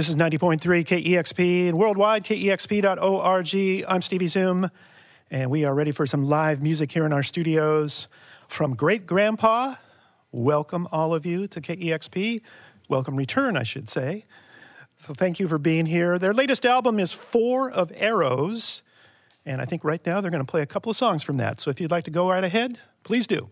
This is 90.3 KEXP and worldwide, kexp.org. I'm Stevie Zoom, and we are ready for some live music here in our studios from Great Grandpa. Welcome, all of you, to KEXP. Welcome, return, I should say. So, thank you for being here. Their latest album is Four of Arrows, and I think right now they're going to play a couple of songs from that. So, if you'd like to go right ahead, please do.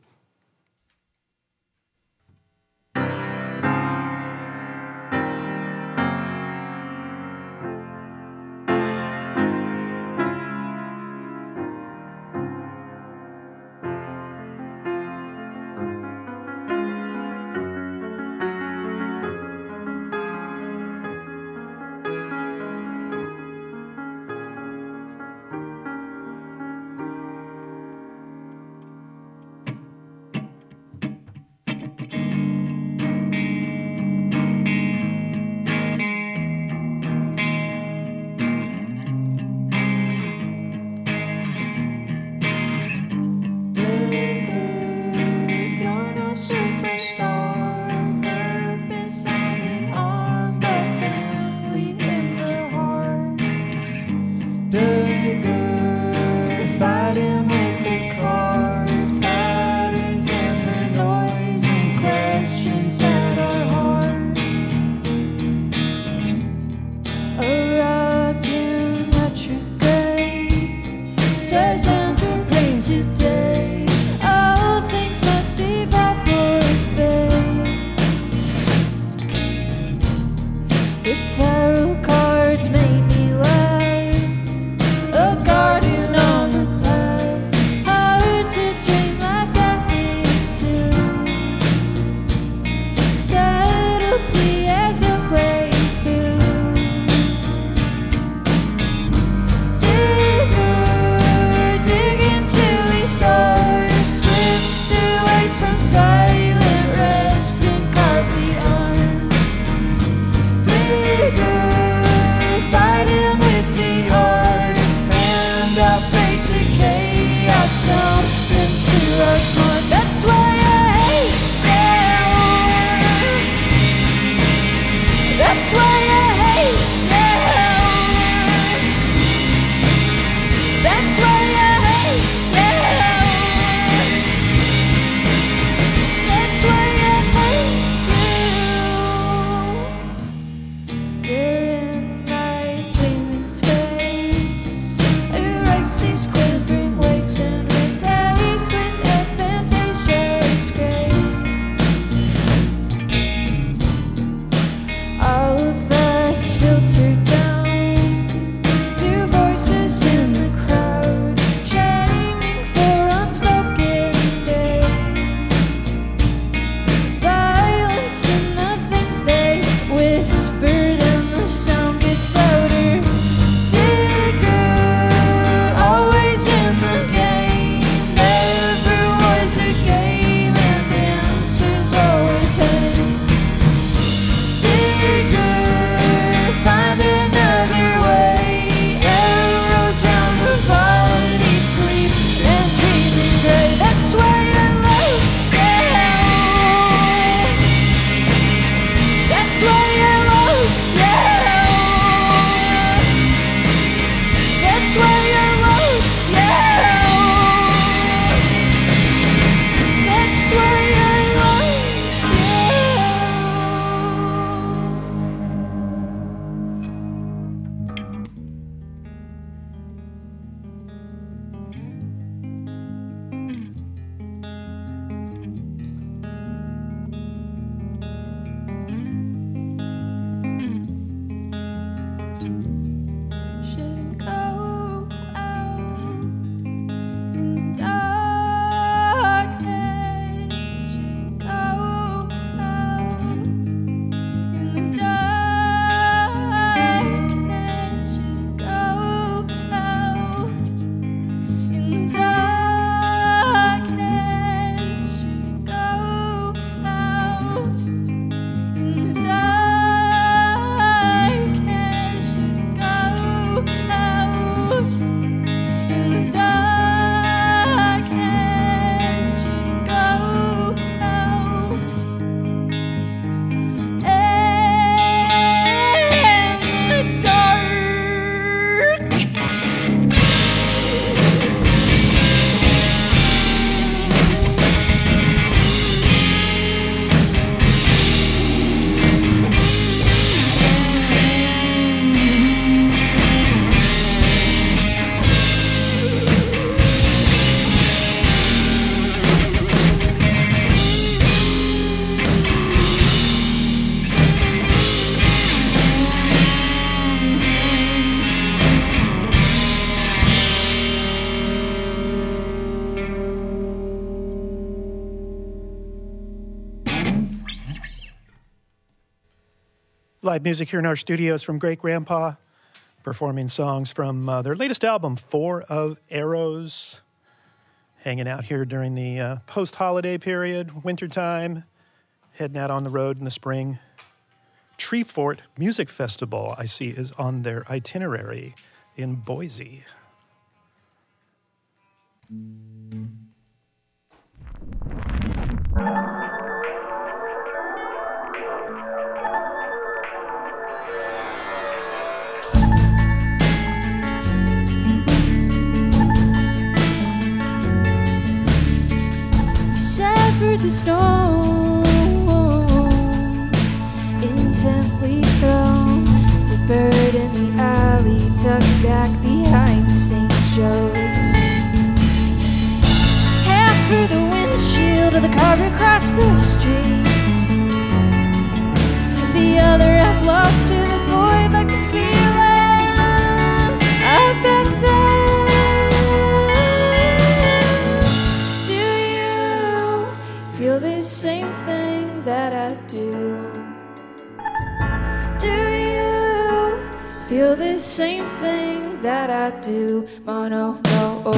Live music here in our studios from Great Grandpa, performing songs from uh, their latest album, Four of Arrows. Hanging out here during the uh, post holiday period, wintertime, heading out on the road in the spring. Treefort Music Festival, I see, is on their itinerary in Boise. The snow, intently thrown. The bird in the alley tucked back behind St. Joe's. Half through the windshield of the car across the street. The other half lost to the same thing that I do? Mono, no, oh.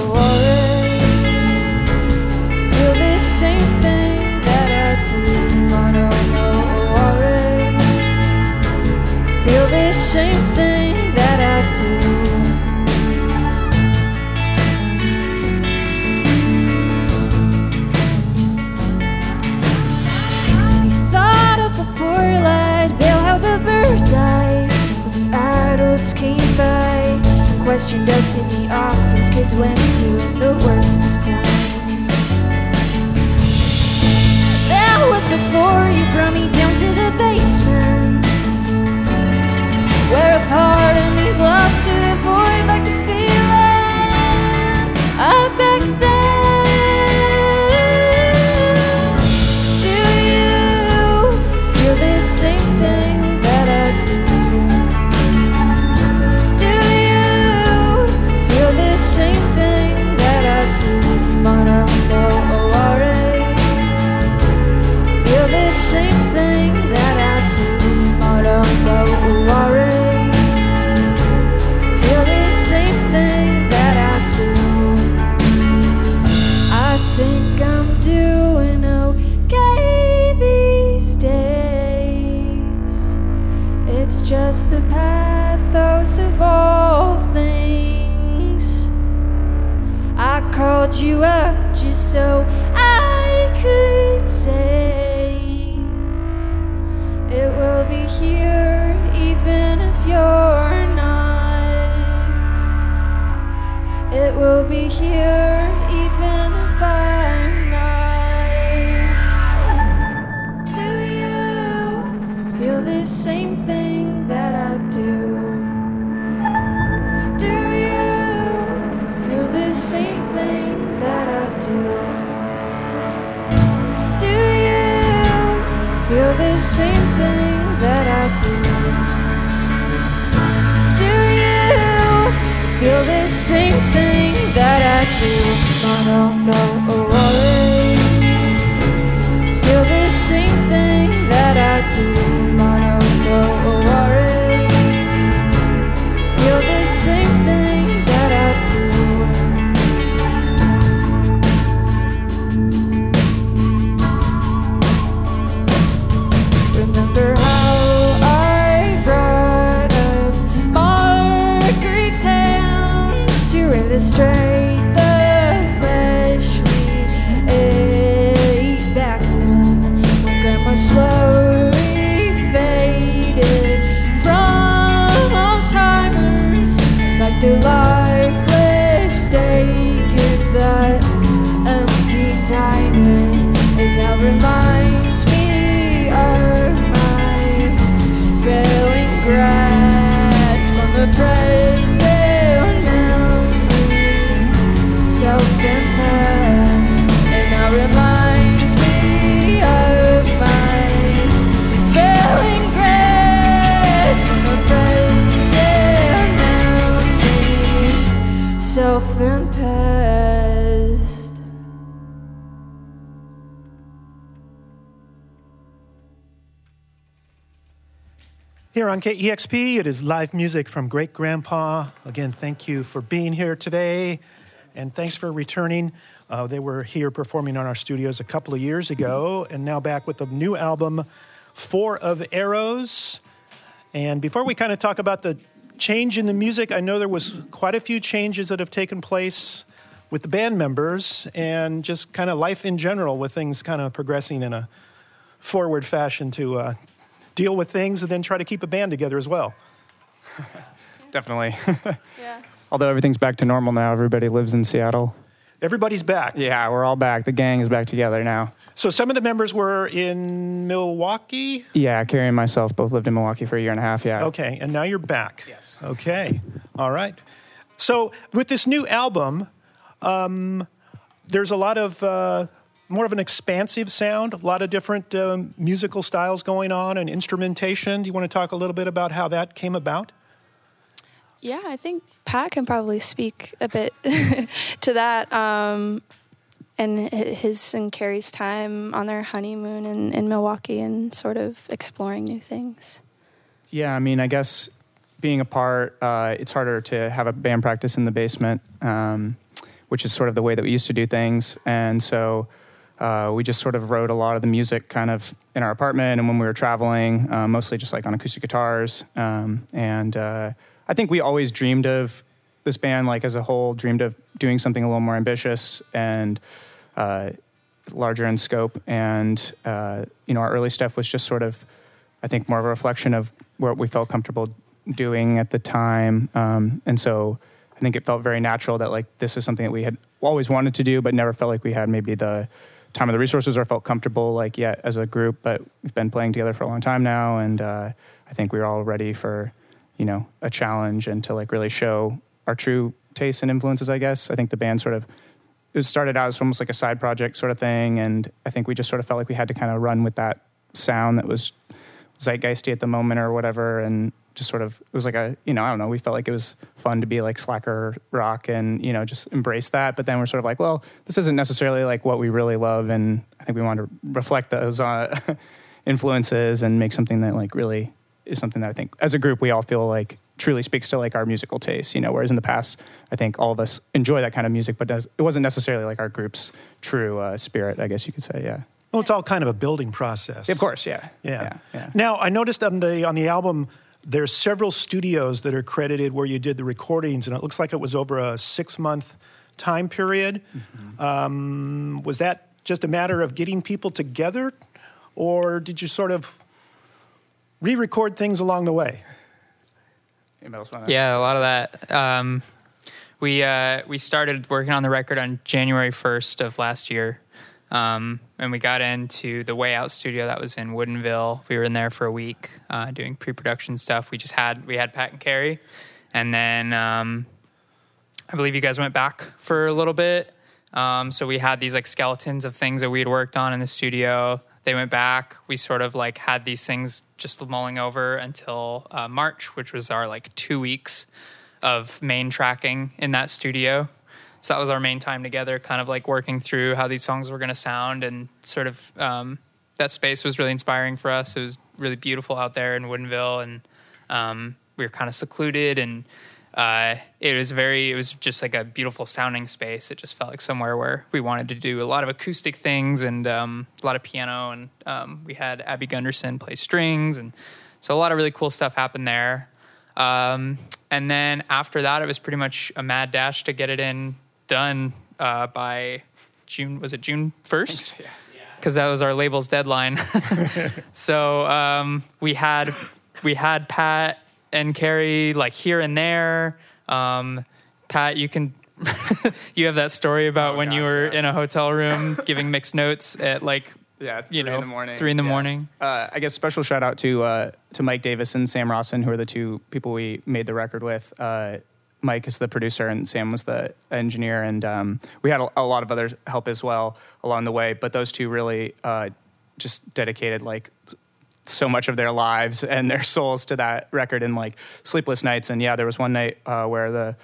Feel the same thing that I do. Mono, no, oh. Feel the same thing that I do. Questioned us in the office. Kids went to the worst of times. That was before you brought me down to the basement, where a part of me's lost to the void, like the feeling I back the same thing that I do? Do you feel the same thing that I do? No, no, no, Here on KEXP, it is live music from Great Grandpa. Again, thank you for being here today, and thanks for returning. Uh, they were here performing on our studios a couple of years ago, and now back with a new album, Four of Arrows. And before we kind of talk about the change in the music, I know there was quite a few changes that have taken place with the band members and just kind of life in general with things kind of progressing in a forward fashion to uh, deal with things and then try to keep a band together as well. Definitely. Yeah. Although everything's back to normal now, everybody lives in Seattle. Everybody's back. Yeah, we're all back. The gang is back together now. So some of the members were in Milwaukee. Yeah, Carrie and myself both lived in Milwaukee for a year and a half. Yeah. Okay, and now you're back. Yes. Okay. All right. So with this new album, um, there's a lot of uh, more of an expansive sound, a lot of different um, musical styles going on, and instrumentation. Do you want to talk a little bit about how that came about? Yeah, I think Pat can probably speak a bit to that. Um, and his and Carrie's time on their honeymoon in, in Milwaukee and sort of exploring new things. Yeah, I mean, I guess being apart, uh, it's harder to have a band practice in the basement, um, which is sort of the way that we used to do things. And so uh, we just sort of wrote a lot of the music kind of in our apartment and when we were traveling, uh, mostly just like on acoustic guitars. Um, and uh, I think we always dreamed of this band, like as a whole, dreamed of doing something a little more ambitious and uh, larger in scope. And, uh, you know, our early stuff was just sort of, I think, more of a reflection of what we felt comfortable doing at the time. Um, and so I think it felt very natural that, like, this is something that we had always wanted to do, but never felt like we had maybe the time or the resources or felt comfortable, like, yet as a group. But we've been playing together for a long time now. And uh, I think we're all ready for, you know, a challenge and to, like, really show our true tastes and influences, I guess. I think the band sort of it started out as almost like a side project sort of thing, and I think we just sort of felt like we had to kind of run with that sound that was zeitgeisty at the moment or whatever, and just sort of it was like a you know I don't know we felt like it was fun to be like slacker rock and you know just embrace that, but then we're sort of like well this isn't necessarily like what we really love, and I think we want to reflect those uh, influences and make something that like really is something that I think as a group we all feel like truly speaks to like our musical taste, you know. Whereas in the past, I think all of us enjoy that kind of music, but does, it wasn't necessarily like our group's true uh, spirit, I guess you could say. Yeah. Well, it's all kind of a building process. Of course. Yeah. Yeah. Yeah. yeah. Now, I noticed on the on the album there's several studios that are credited where you did the recordings, and it looks like it was over a six month time period. Um, was that just a matter of getting people together, or did you sort of re-record things along the way? Anybody else wanna- Yeah, a lot of that. Um, we uh, we started working on the record on January first of last year, um, and we got into the Way Out studio that was in Woodinville. We were in there for a week uh, doing pre-production stuff. We just had we had Pat and Carrie, and then um, I believe you guys went back for a little bit. Um, so we had these like skeletons of things that we had worked on in the studio. They went back. We sort of like had these things just mulling over until uh, March, which was our like two weeks of main tracking in that studio. So that was our main time together, kind of like working through how these songs were going to sound, and sort of um, that space was really inspiring for us. It was really beautiful out there in Woodinville, and um, we were kind of secluded, and uh, it was very, it was just like a beautiful sounding space. It just felt like somewhere where we wanted to do a lot of acoustic things and um, a lot of piano, and um, we had Abby Gundersen play strings, and so a lot of really cool stuff happened there. Um, and then after that, it was pretty much a mad dash to get it in done uh, by June. Was it June first? Because that was our label's deadline. so um, we had we had Pat and Carrie like here and there. Um, Pat, you can you have that story about Oh, when you were yeah. in a hotel room giving mixed notes at like Yeah, you know in the morning. three in the Yeah. morning. Uh, I guess special shout out to uh, to Mike Davis and Sam Rawson, who are the two people we made the record with. Uh, Mike is the producer, and Sam was the engineer, and um, we had a, a lot of other help as well along the way. But those two really uh, just dedicated like so much of their lives and their souls to that record and like sleepless nights. And yeah, there was one night uh, where the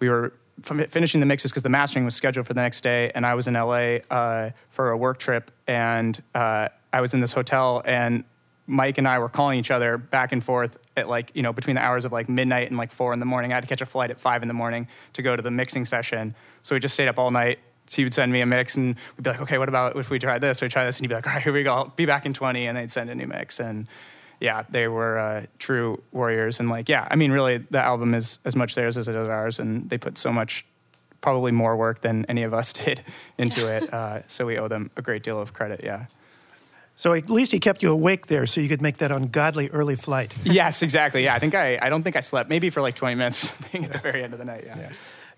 we were fin- finishing the mixes because the mastering was scheduled for the next day, and I was in LA uh, for a work trip, and uh, I was in this hotel, and Mike and I were calling each other back and forth at like you know between the hours of like midnight and like four in the morning. I had to catch a flight at five in the morning to go to the mixing session, so we just stayed up all night. So he would send me a mix, and we'd be like, "Okay, what about if we try this? We try this?" And he'd be like, "All right, here we go. I'll be back in 20," and they'd send a new mix. And yeah, they were uh, true warriors. And like, yeah, I mean, really, the album is as much theirs as it is ours, and they put so much, probably more work than any of us did into it. Uh, so we owe them a great deal of credit. Yeah. So at least he kept you awake there so you could make that ungodly early flight. yes, exactly. Yeah, I think I, I don't think I slept maybe for like 20 minutes or something at the very end of the night. Yeah. Yeah,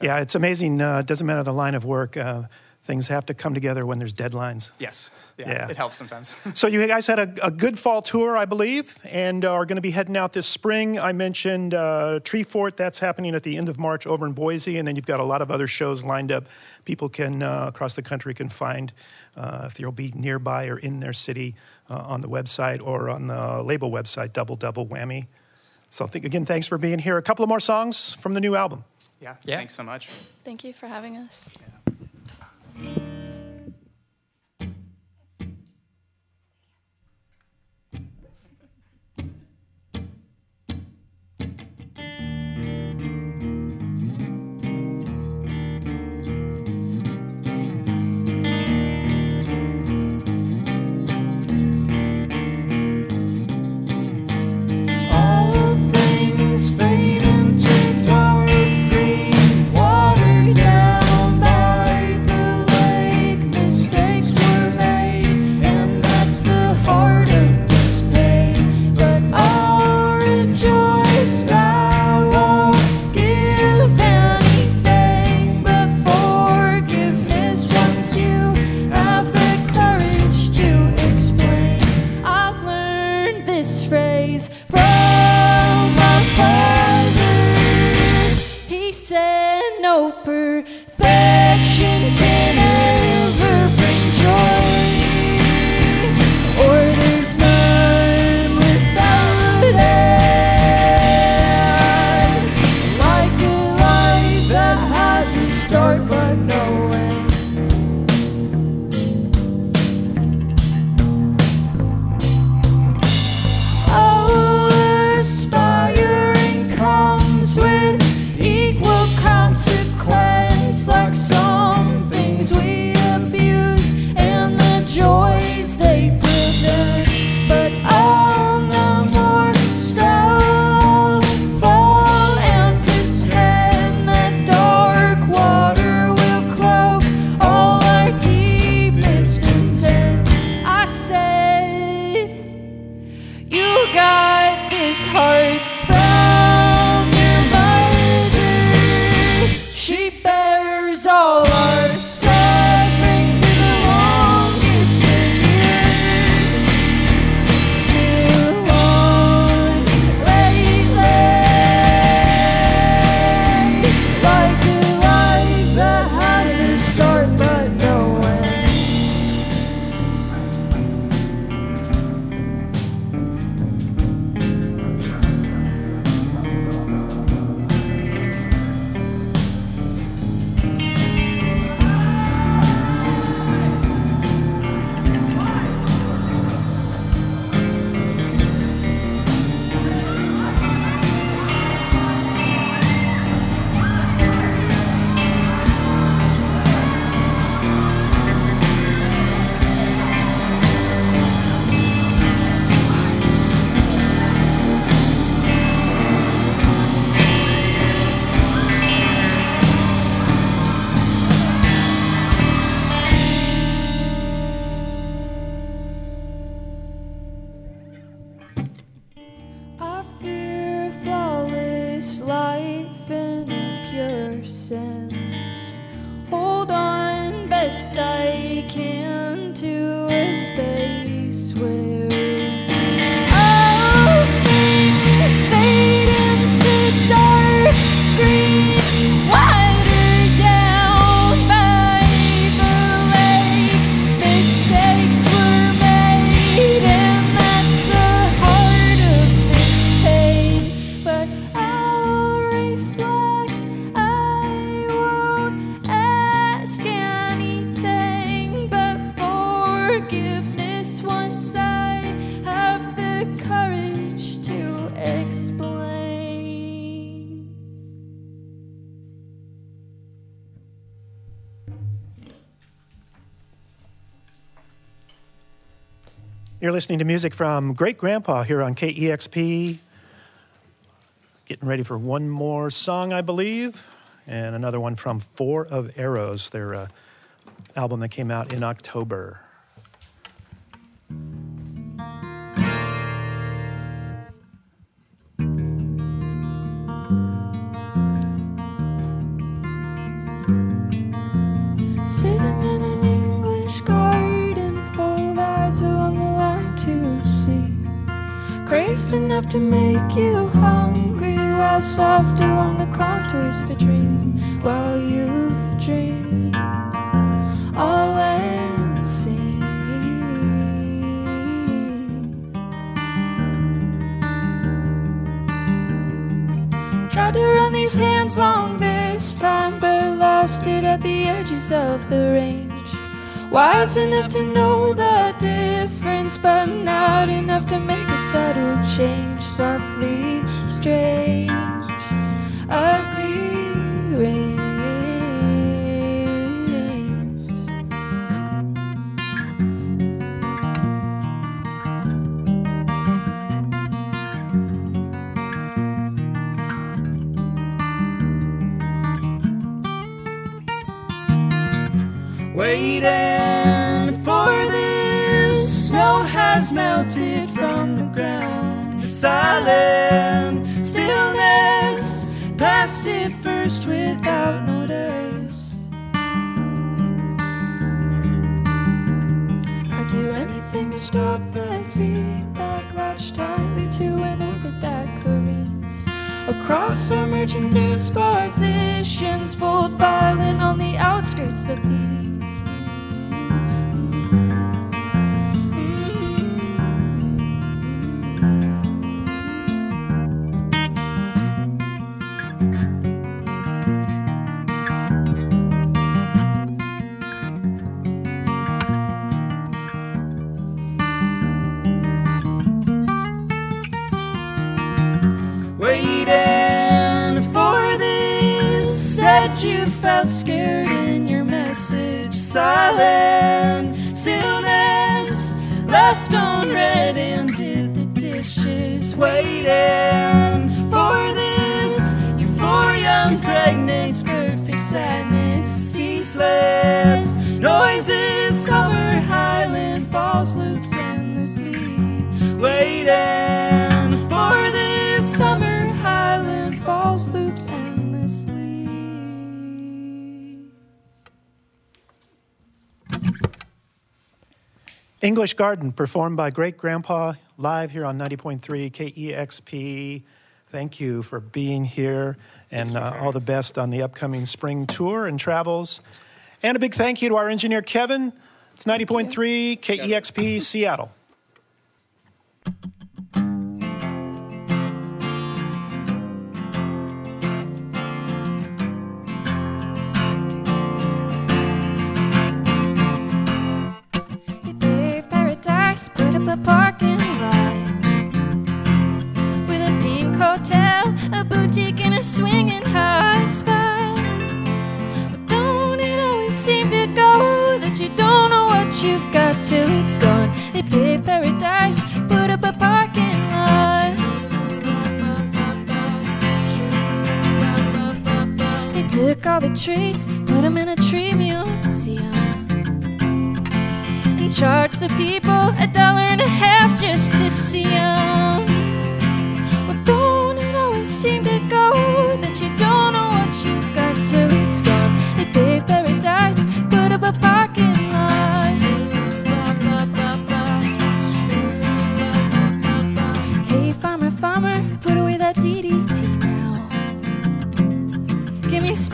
yeah it's amazing. Uh, doesn't matter the line of work. Uh, things have to come together when there's deadlines. Yes. Yeah. Yeah. It helps sometimes. So you guys had a, a good fall tour, I believe, and are going to be heading out this spring. I mentioned uh, Treefort. That's happening at the end of March over in Boise, and then you've got a lot of other shows lined up. People can uh, across the country can find uh, if they'll be nearby or in their city uh, on the website or on the label website, Double Double Whammy. So think, again, thanks for being here. A couple of more songs from the new album. yeah. Yeah. Thanks so much. Thank you for having us. All You're listening to music from Great Grandpa here on KEXP. Getting ready for one more song, I believe, and another one from Four of Arrows, their uh, album that came out in October. Crazed enough to make you hungry, while soft along the contours of a dream, while you dream. All unseen. Tried to run these hands long this time, but lost it at the edges of the range. Wise enough to know the difference, but not enough to make subtle change. Softly strange, ugly rains. Waiting has melted from the ground. A silent stillness passed it first without notice. I'd do anything to stop that feedback. Latch tightly to orbit that careens across our merging dispositions. Fold violent on the outskirts of a you felt scared in your message. Silent stillness left on red and did the dishes. Waiting for this. Euphoria impregnates perfect sadness. Ceaseless English Garden, performed by Great Grandpa, live here on 90.3 KEXP. Thank you for being here and uh, all the best on the upcoming spring tour and travels. And a big thank you to our engineer, Kevin. It's 90.3 KEXP Seattle. Took all the trees, put them in a tree museum and charge the people a dollar and a half just to see them.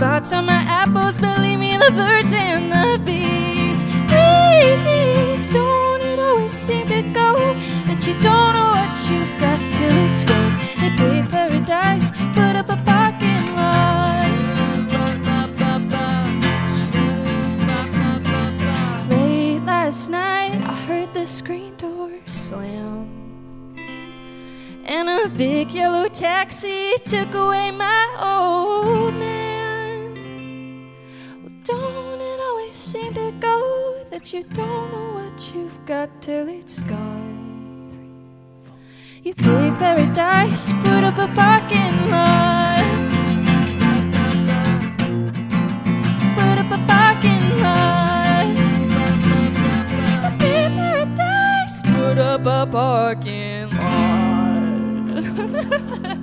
Spots on my apples, believe me, the birds and the bees. Please, don't it always seem to go that you don't know what you've got till it's gone? They pay paradise, put up a parking lot. Late last night, I heard the screen door slam. And a big yellow taxi took away my old that you don't know what you've got till it's gone? You gave paradise, put up a parking lot. Put up a parking lot. You gave paradise, put up a parking lot.